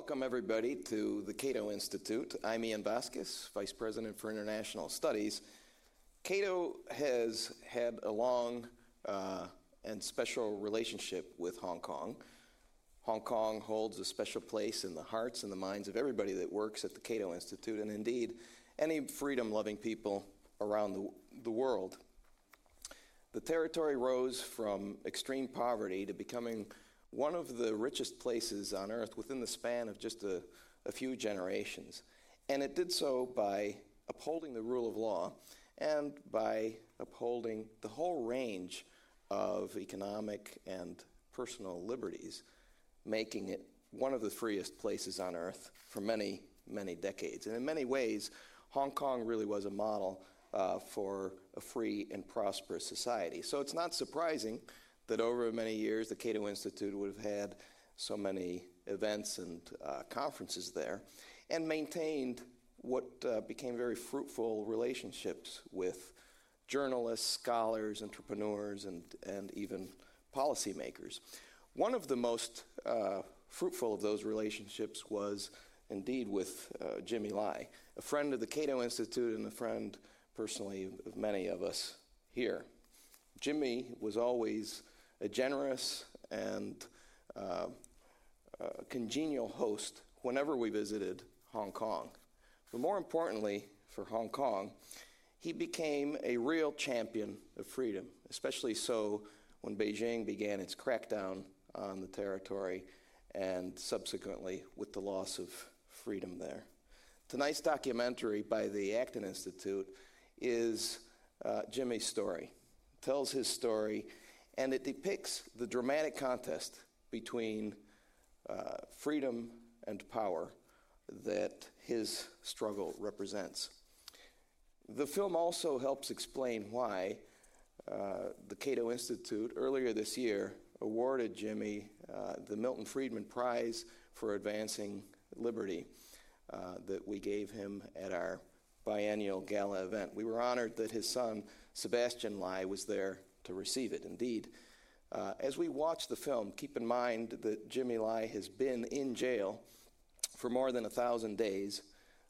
welcome everybody to the Cato Institute. I'm Ian Vasquez, Vice President for International Studies. Cato has had a long uh, and special relationship with Hong Kong. Hong Kong holds a special place in the hearts and the minds of everybody that works at the Cato Institute, and indeed any freedom loving people around the, the world. The territory rose from extreme poverty to becoming one of the richest places on earth within the span of just a, a few generations. And it did so by upholding the rule of law and by upholding the whole range of economic and personal liberties, making it one of the freest places on earth for many, many decades. And in many ways, Hong Kong really was a model uh, for a free and prosperous society. So it's not surprising that over many years the Cato Institute would have had so many events and uh, conferences there and maintained what uh, became very fruitful relationships with journalists, scholars, entrepreneurs, and, and even policymakers. One of the most uh, fruitful of those relationships was indeed with uh, Jimmy Lai, a friend of the Cato Institute and a friend personally of many of us here. Jimmy was always a generous and uh, uh, congenial host whenever we visited Hong Kong. But more importantly, for Hong Kong, he became a real champion of freedom, especially so when Beijing began its crackdown on the territory and subsequently with the loss of freedom there. Tonight's documentary by the Acton Institute is uh, Jimmy's story. It tells his story and it depicts the dramatic contest between uh, freedom and power that his struggle represents. The film also helps explain why uh, the Cato Institute earlier this year awarded Jimmy uh, the Milton Friedman Prize for Advancing Liberty uh, that we gave him at our biennial gala event. We were honored that his son, Sebastian Lai, was there to receive it. Indeed, uh, as we watch the film, keep in mind that Jimmy Lai has been in jail for more than a thousand days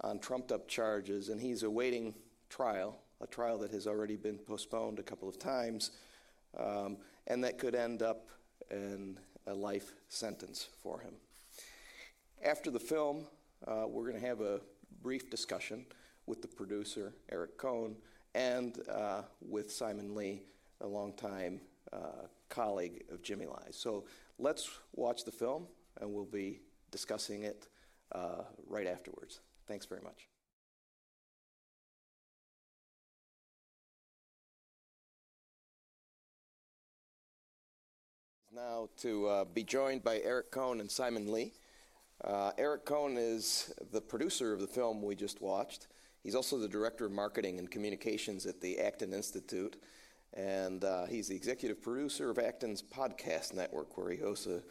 on trumped up charges, and he's awaiting trial, a trial that has already been postponed a couple of times, um, and that could end up in a life sentence for him. After the film, uh, we're going to have a brief discussion with the producer, Eric Kohn, and uh, with Simon Lee, a longtime uh, colleague of Jimmy Lai. So let's watch the film, and we'll be discussing it uh, right afterwards. Thanks very much. Now to uh, be joined by Eric Kohn and Simon Lee. Uh, Eric Kohn is the producer of the film we just watched. He's also the director of marketing and communications at the Acton Institute and uh, he's the executive producer of Acton's podcast network, where he hosts a,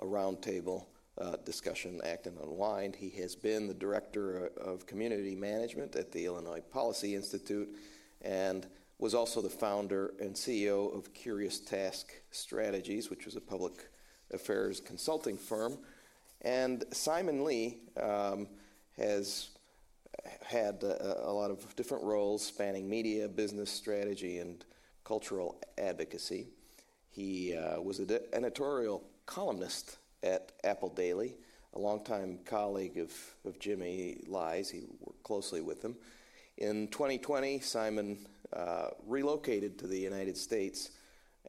a roundtable uh, discussion, Acton Unwind. He has been the director of community management at the Illinois Policy Institute and was also the founder and CEO of Curious Task Strategies, which was a public affairs consulting firm. And Simon Lee um, has had a, a, lot of different roles spanning media, business strategy, and cultural advocacy. He uh, was an editorial columnist at Apple Daily, a longtime colleague of, of Jimmy Lai's. He worked closely with him. In 2020, Simon uh, relocated to the United States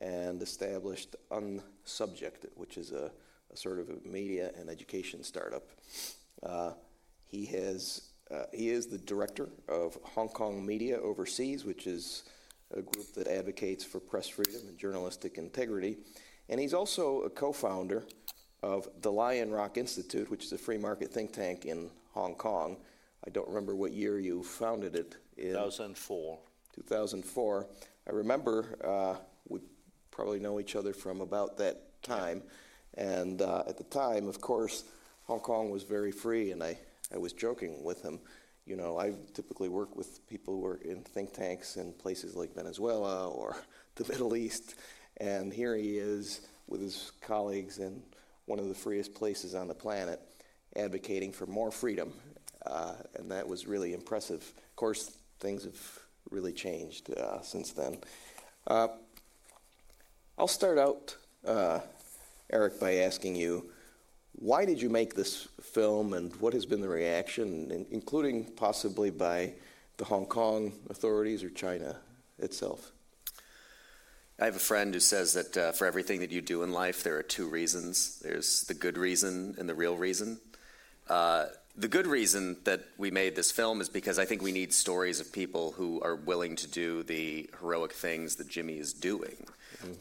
and established Unsubject, which is a, a sort of a media and education startup. Uh, he has uh, he is the director of Hong Kong Media Overseas, which is a group that advocates for press freedom and journalistic integrity. And he's also a co founder of the Lion Rock Institute, which is a free market think tank in Hong Kong. I don't remember what year you founded it. In 2004. 2004. I remember uh, we probably know each other from about that time. And uh, at the time, of course, Hong Kong was very free, and I, I was joking with him you know, I typically work with people who are in think tanks in places like Venezuela or the Middle East, and here he is with his colleagues in one of the freest places on the planet. advocating for more freedom, uh, and that was really impressive. Of course, things have really changed uh, since then. Uh, I'll start out, uh, Eric, by asking you why did you make this film and what has been the reaction, including possibly by the Hong Kong authorities or China itself? I have a friend who says that uh, for everything that you do in life, there are two reasons there's the good reason and the real reason. Uh, the good reason that we made this film is because I think we need stories of people who are willing to do the heroic things that Jimmy is doing.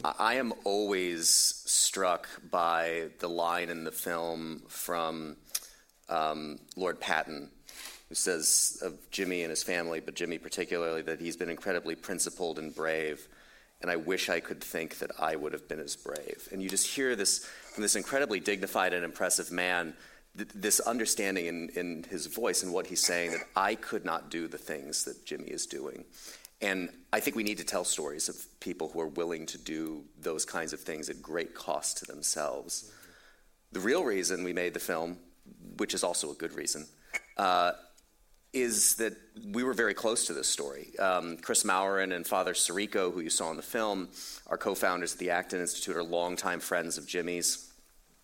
I am always struck by the line in the film from um, Lord Patten, who says of Jimmy and his family, but Jimmy particularly, that he's been incredibly principled and brave. And I wish I could think that I would have been as brave. And you just hear this from this incredibly dignified and impressive man th- this understanding in, in his voice and what he's saying that I could not do the things that Jimmy is doing. And I think we need to tell stories of people who are willing to do those kinds of things at great cost to themselves. The real reason we made the film, which is also a good reason, uh, is that we were very close to this story. Um, Kris Mauren and Father Sirico, who you saw in the film, are co founders of the Acton Institute, are longtime friends of Jimmy's.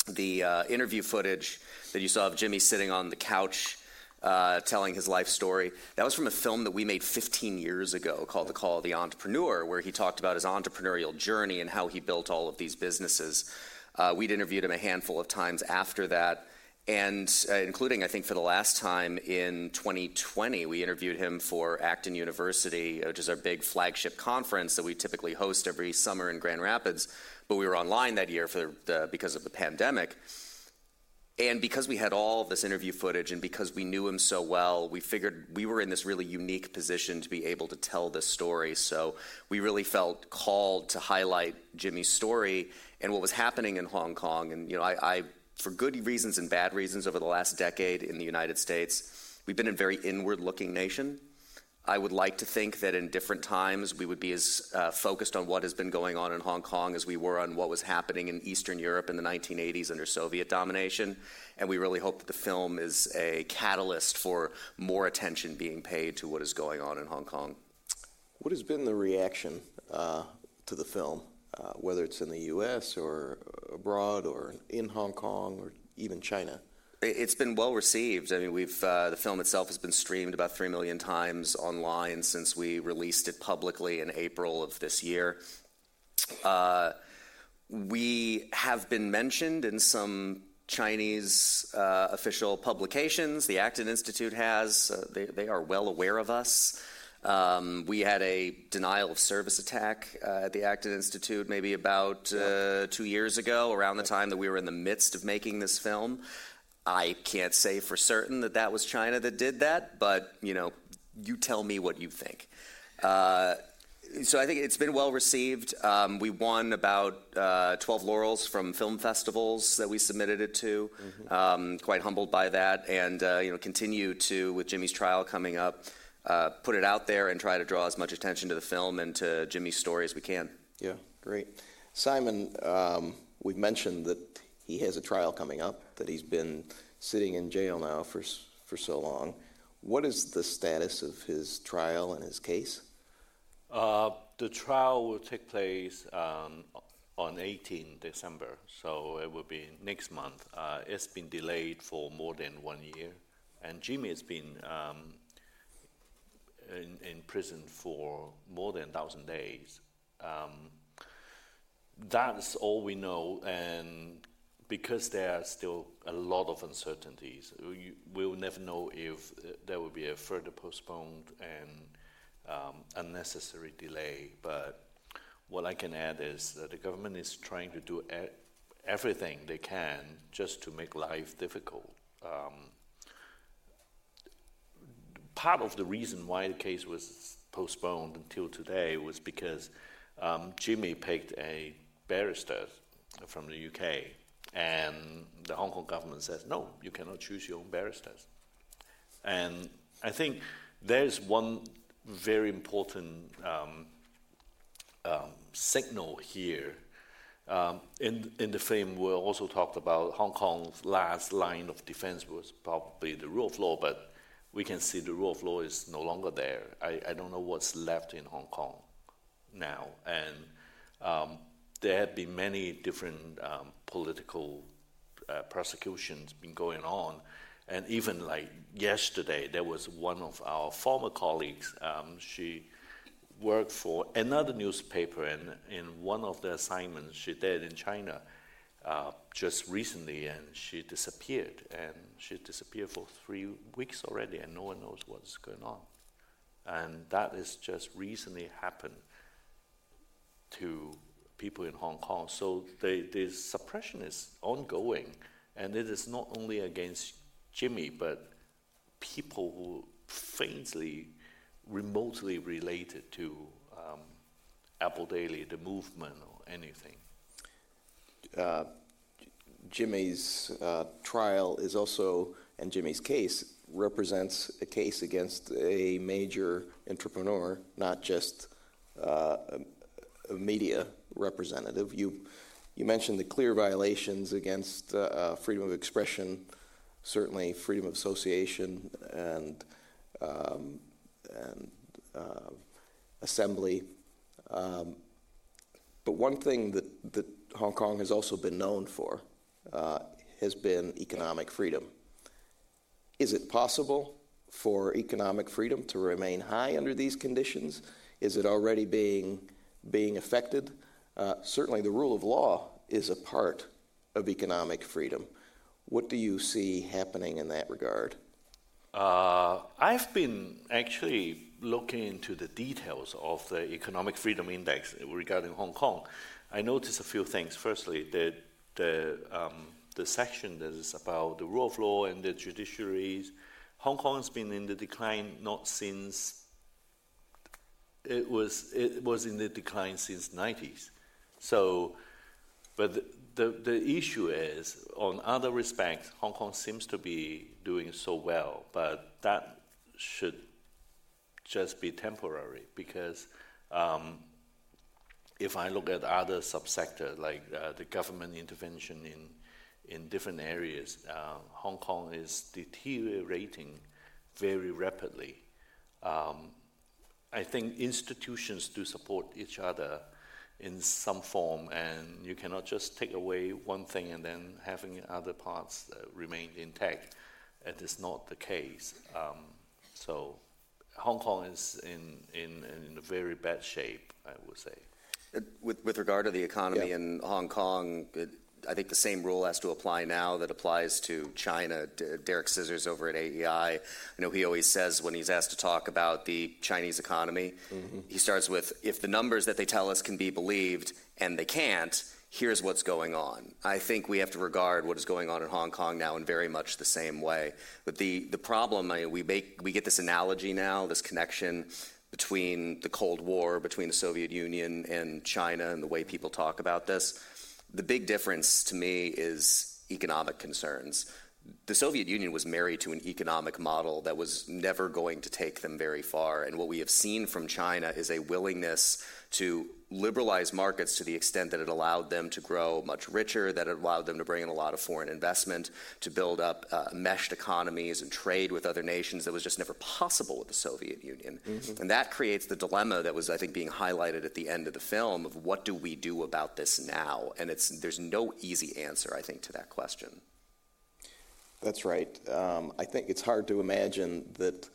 The uh, interview footage that you saw of Jimmy sitting on the couch uh, telling his life story. That was from a film that we made 15 years ago called The Call of the Entrepreneur, where he talked about his entrepreneurial journey and how he built all of these businesses. Uh, we'd interviewed him a handful of times after that, and uh, including, I think, for the last time in 2020, we interviewed him for Acton University, which is our big flagship conference that we typically host every summer in Grand Rapids. But we were online that year for the, because of the pandemic. And because we had all this interview footage and because we knew him so well, we figured we were in this really unique position to be able to tell this story. So we really felt called to highlight Jimmy's story and what was happening in Hong Kong. And, you know, I, I for good reasons and bad reasons over the last decade in the United States, we've been a very inward looking nation. I would like to think that in different times we would be as uh, focused on what has been going on in Hong Kong as we were on what was happening in Eastern Europe in the 1980s under Soviet domination. And we really hope that the film is a catalyst for more attention being paid to what is going on in Hong Kong. What has been the reaction uh, to the film, uh, whether it's in the US or abroad or in Hong Kong or even China? It's been well received. I mean, we've uh, the film itself has been streamed about three million times online since we released it publicly in April of this year. Uh, we have been mentioned in some Chinese uh, official publications. The Acton Institute has. Uh, they, they are well aware of us. Um, we had a denial of service attack uh, at the Acton Institute maybe about uh, two years ago, around the time that we were in the midst of making this film. I can't say for certain that that was China that did that, but you know, you tell me what you think. Uh, so I think it's been well received. Um, we won about uh, 12 laurels from film festivals that we submitted it to. Mm-hmm. Um, quite humbled by that, and uh, you know, continue to with Jimmy's trial coming up, uh, put it out there and try to draw as much attention to the film and to Jimmy's story as we can. Yeah, great. Simon, um, we've mentioned that he has a trial coming up, that he's been sitting in jail now for, for so long. What is the status of his trial and his case? Uh, the trial will take place um, on 18 December, so it will be next month. Uh, it's been delayed for more than one year, and Jimmy has been um, in, in, prison for more than 1,000 days. Um, that's all we know, and because there are still a lot of uncertainties, we, will never know if there will be a further postponed and um, unnecessary delay. But what I can add is that the government is trying to do everything they can just to make life difficult. Um, part of the reason why the case was postponed until today was because um, Jimmy picked a barrister from the UK and the Hong Kong government says, no, you cannot choose your own barristers. And I think there's one very important um, um, signal here Um, in, in the film, we also talked about Hong Kong's last line of defense was probably the rule of law, but we can see the rule of law is no longer there. I, I don't know what's left in Hong Kong now. And um, there have been many different um, political uh, prosecutions been going on. And even like yesterday, there was one of our former colleagues. Um, she worked for another newspaper, and in one of the assignments she did in China uh, just recently, and she disappeared. And she disappeared for three weeks already, and no one knows what's going on. And that has just recently happened to people in Hong Kong. So the, the suppression is ongoing, and it is not only against Jimmy, but people who faintly remotely related to um, Apple Daily, the movement, or anything. Uh, Jimmy's uh, trial is also, and Jimmy's case represents a case against a major entrepreneur, not just uh, media representative. You, you mentioned the clear violations against uh, uh, freedom of expression, certainly freedom of association, and um, and uh, assembly. Um, but one thing that, that Hong Kong has also been known for uh, has been economic freedom. Is it possible for economic freedom to remain high under these conditions? Is it already being, being affected? Uh, certainly, the rule of law is a part of economic freedom. What do you see happening in that regard? Uh, I've been actually looking into the details of the Economic Freedom Index regarding Hong Kong. I noticed a few things. Firstly, the, the, um, the section that is about the rule of law and the judiciaries. Hong Kong has been in the decline not since it was it was in the decline since 90s. So, but the, the, the issue is, on other respects, Hong Kong seems to be doing so well, but that should just be temporary because um, if I look at other subsectors like uh, the government intervention in in different areas, uh, Hong Kong is deteriorating very rapidly. Um, I think institutions do support each other in some form, and you cannot just take away one thing and then having other parts uh, remain intact. It is not the case. Um, so Hong Kong is in, in, in a very bad shape, I would say. With, with regard to the economy yeah. in Hong Kong, it, I think the same rule has to apply now that applies to China. D- Derek Scissors over at AEI, I know he always says when he's asked to talk about the Chinese economy, mm-hmm. he starts with if the numbers that they tell us can be believed and they can't, here's what's going on. I think we have to regard what is going on in Hong Kong now in very much the same way. But the, the problem, I mean, we, make, we get this analogy now, this connection between the Cold War, between the Soviet Union and China, and the way people talk about this. The big difference to me is economic concerns. The Soviet Union was married to an economic model that was never going to take them very far. And what we have seen from China is a willingness to liberalize markets to the extent that it allowed them to grow much richer, that it allowed them to bring in a lot of foreign investment, to build up uh, meshed economies and trade with other nations that was just never possible with the Soviet Union. Mm-hmm. And that creates the dilemma that was, I think, being highlighted at the end of the film of what do we do about this now? And it's, there's no easy answer, I think, to that question. That's right. Um, I think it's hard to imagine that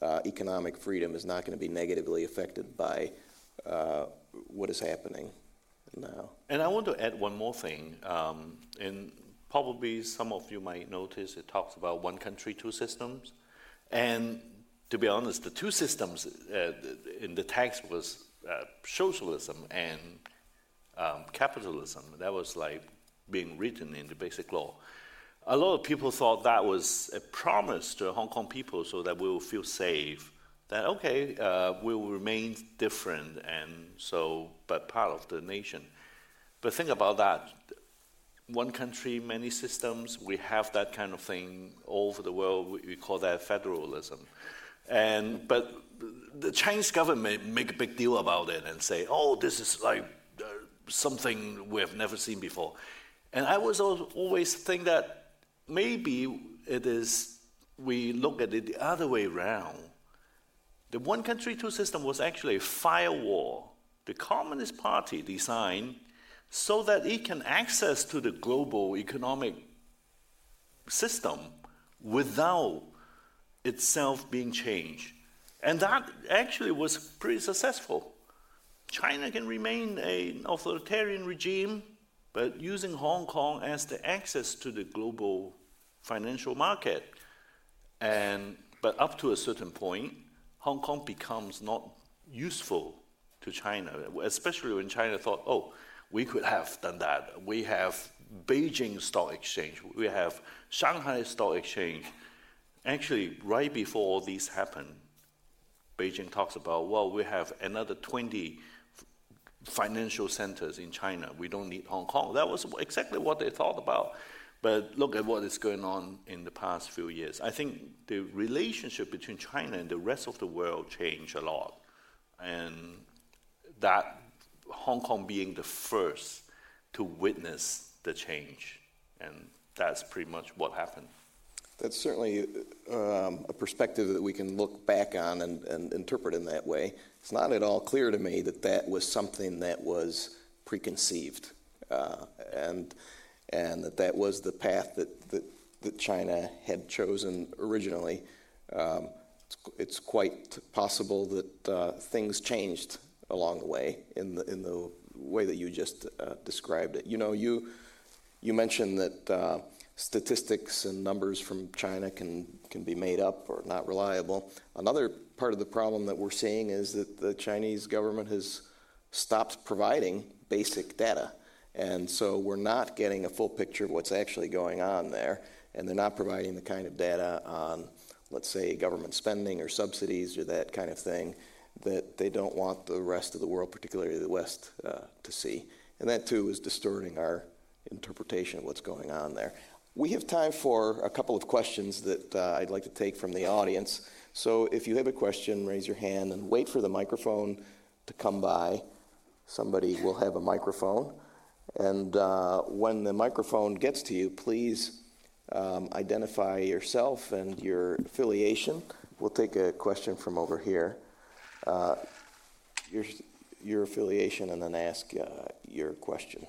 uh, economic freedom is not going to be negatively affected by uh, what is happening now. And I want to add one more thing. Um, and probably some of you might notice it talks about one country, two systems. And to be honest, the two systems uh, in the text was uh, socialism and um, capitalism. That was like being written in the basic law. A lot of people thought that was a promise to Hong Kong people so that we will feel safe that okay, uh, will remain different and so, but part of the nation. But think about that. One country, many systems. We have that kind of thing all over the world. We, we call that federalism. And but the Chinese government make a big deal about it and say, "Oh, this is like uh, something we have never seen before. And I was always think that maybe it is we look at it the other way around. The one country, two system was actually a firewall the Communist Party designed so that it can access to the global economic system without itself being changed. And that actually was pretty successful. China can remain an authoritarian regime, but using Hong Kong as the access to the global financial market. And, but up to a certain point, Hong Kong becomes not useful to China, especially when China thought, oh, we could have done that. We have Beijing Stock Exchange, we have Shanghai Stock Exchange. Actually, right before all these happened, Beijing talks about, well, we have another 20 financial centers in China. We don't need Hong Kong. That was exactly what they thought about. But look at what is going on in the past few years. I think the relationship between China and the rest of the world changed a lot. And that Hong Kong being the first to witness the change. And that's pretty much what happened. That's certainly um, a perspective that we can look back on and, and, interpret in that way. It's not at all clear to me that that was something that was preconceived, uh, and and that that was the path that that, that China had chosen originally. Um, it's, it's, quite possible that uh, things changed along the way in the in the way that you just uh, described it. You know, you you mentioned that uh, statistics and numbers from China can can be made up or not reliable. Another part of the problem that we're seeing is that the Chinese government has stopped providing basic data, and so we're not getting a full picture of what's actually going on there, and they're not providing the kind of data on, let's say, government spending or subsidies or that kind of thing that they don't want the rest of the world, particularly the West, uh, to see. And that too is distorting our interpretation of what's going on there. We have time for a couple of questions that uh, I'd like to take from the audience. So if you have a question, raise your hand and wait for the microphone to come by. Somebody will have a microphone. And uh, when the microphone gets to you, please um, identify yourself and your affiliation. We'll take a question from over here uh, your, your affiliation and then ask uh, your question.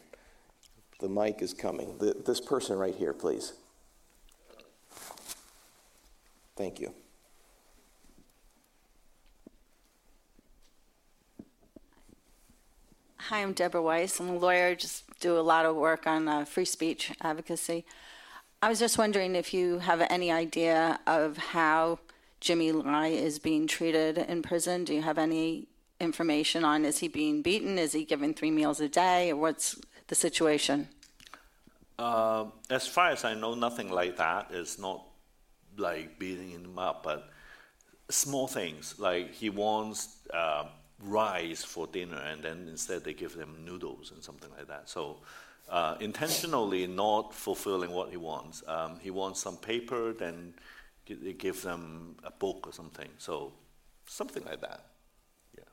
The mic is coming. The, this person right here, please. Thank you. Hi, I'm Deborah Weiss. I'm a lawyer, just do a lot of work on uh, free speech advocacy. I was just wondering if you have any idea of how Jimmy Lai is being treated in prison? Do you have any information on is he being beaten? Is he given three meals a day? Or what's the situation? Uh, as far as I know, nothing like that. It's not like beating him up, but small things like he wants uh, rice for dinner, and then instead they give them noodles and something like that. So. Uh, intentionally not fulfilling what he wants. Um, he wants some paper, then they give them a book or something. So something like that. Yeah.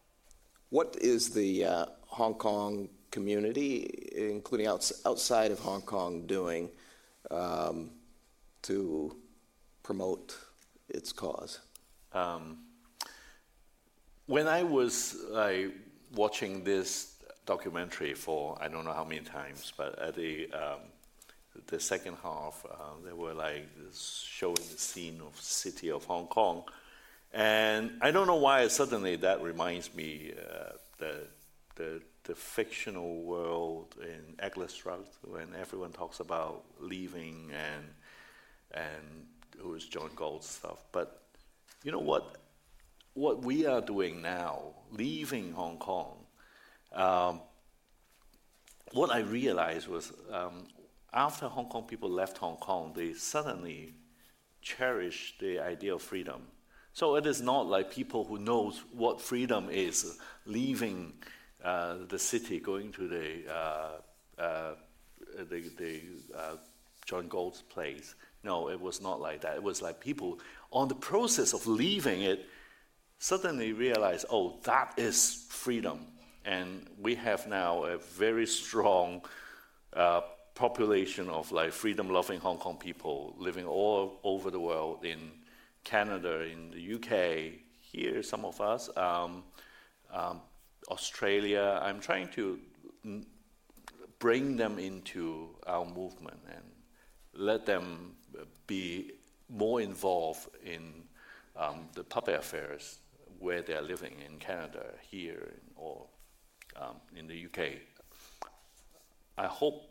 What is the uh, Hong Kong community, including outs- outside of Hong Kong, doing um, to promote its cause? Um, when I was uh, watching this documentary for I don't know how many times, but at the um, the second half, uh, they were like showing the scene of city of Hong Kong, and I don't know why suddenly that reminds me uh, the the the fictional world in Atlas Shrugged when everyone talks about leaving and and it was John Galt stuff. But you know what? What we are doing now, leaving Hong Kong. Um, what I realized was um, after Hong Kong people left Hong Kong, they suddenly cherished the idea of freedom. So it is not like people who knows what freedom is, leaving uh, the city, going to the uh, uh, the, the uh, John Galt's place. No, it was not like that. It was like people on the process of leaving it suddenly realize, oh, that is freedom and we have now a very strong uh, population of like freedom-loving Hong Kong people living all over the world in Canada, in the UK, here some of us, um, um, Australia. I'm trying to bring them into our movement and let them be more involved in um, the public affairs where they're living in Canada, here, or um, in the UK. I hope.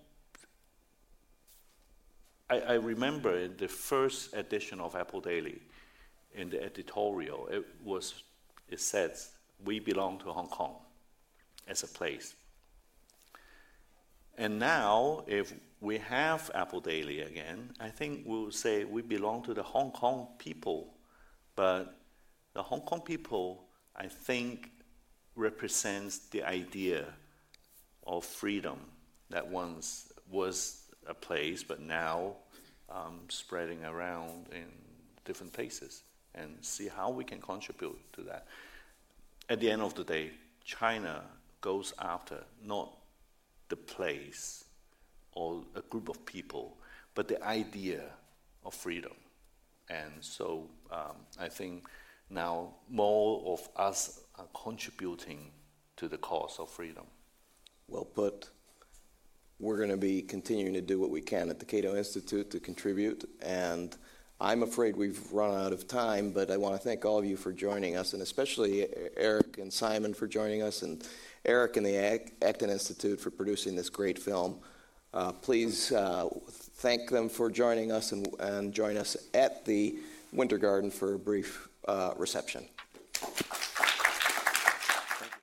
I, I remember in the first edition of Apple Daily, in the editorial, it was it says we belong to Hong Kong as a place. And now, if we have Apple Daily again, I think we'll say we belong to the Hong Kong people. But the Hong Kong people, I think, represents the idea of freedom that once was a place, but now um, spreading around in different places, and see how we can contribute to that. At the end of the day, China goes after not the place or a group of people, but the idea of freedom. And so um, I think now more of us are contributing to the cause of freedom. Well put. We're going to be continuing to do what we can at the Cato Institute to contribute. And I'm afraid we've run out of time, but I want to thank all of you for joining us, and especially Eric and Simon for joining us, and Eric and the Acton Institute for producing this great film. Uh, please uh, thank them for joining us and, and, join us at the Winter Garden for a brief uh, reception.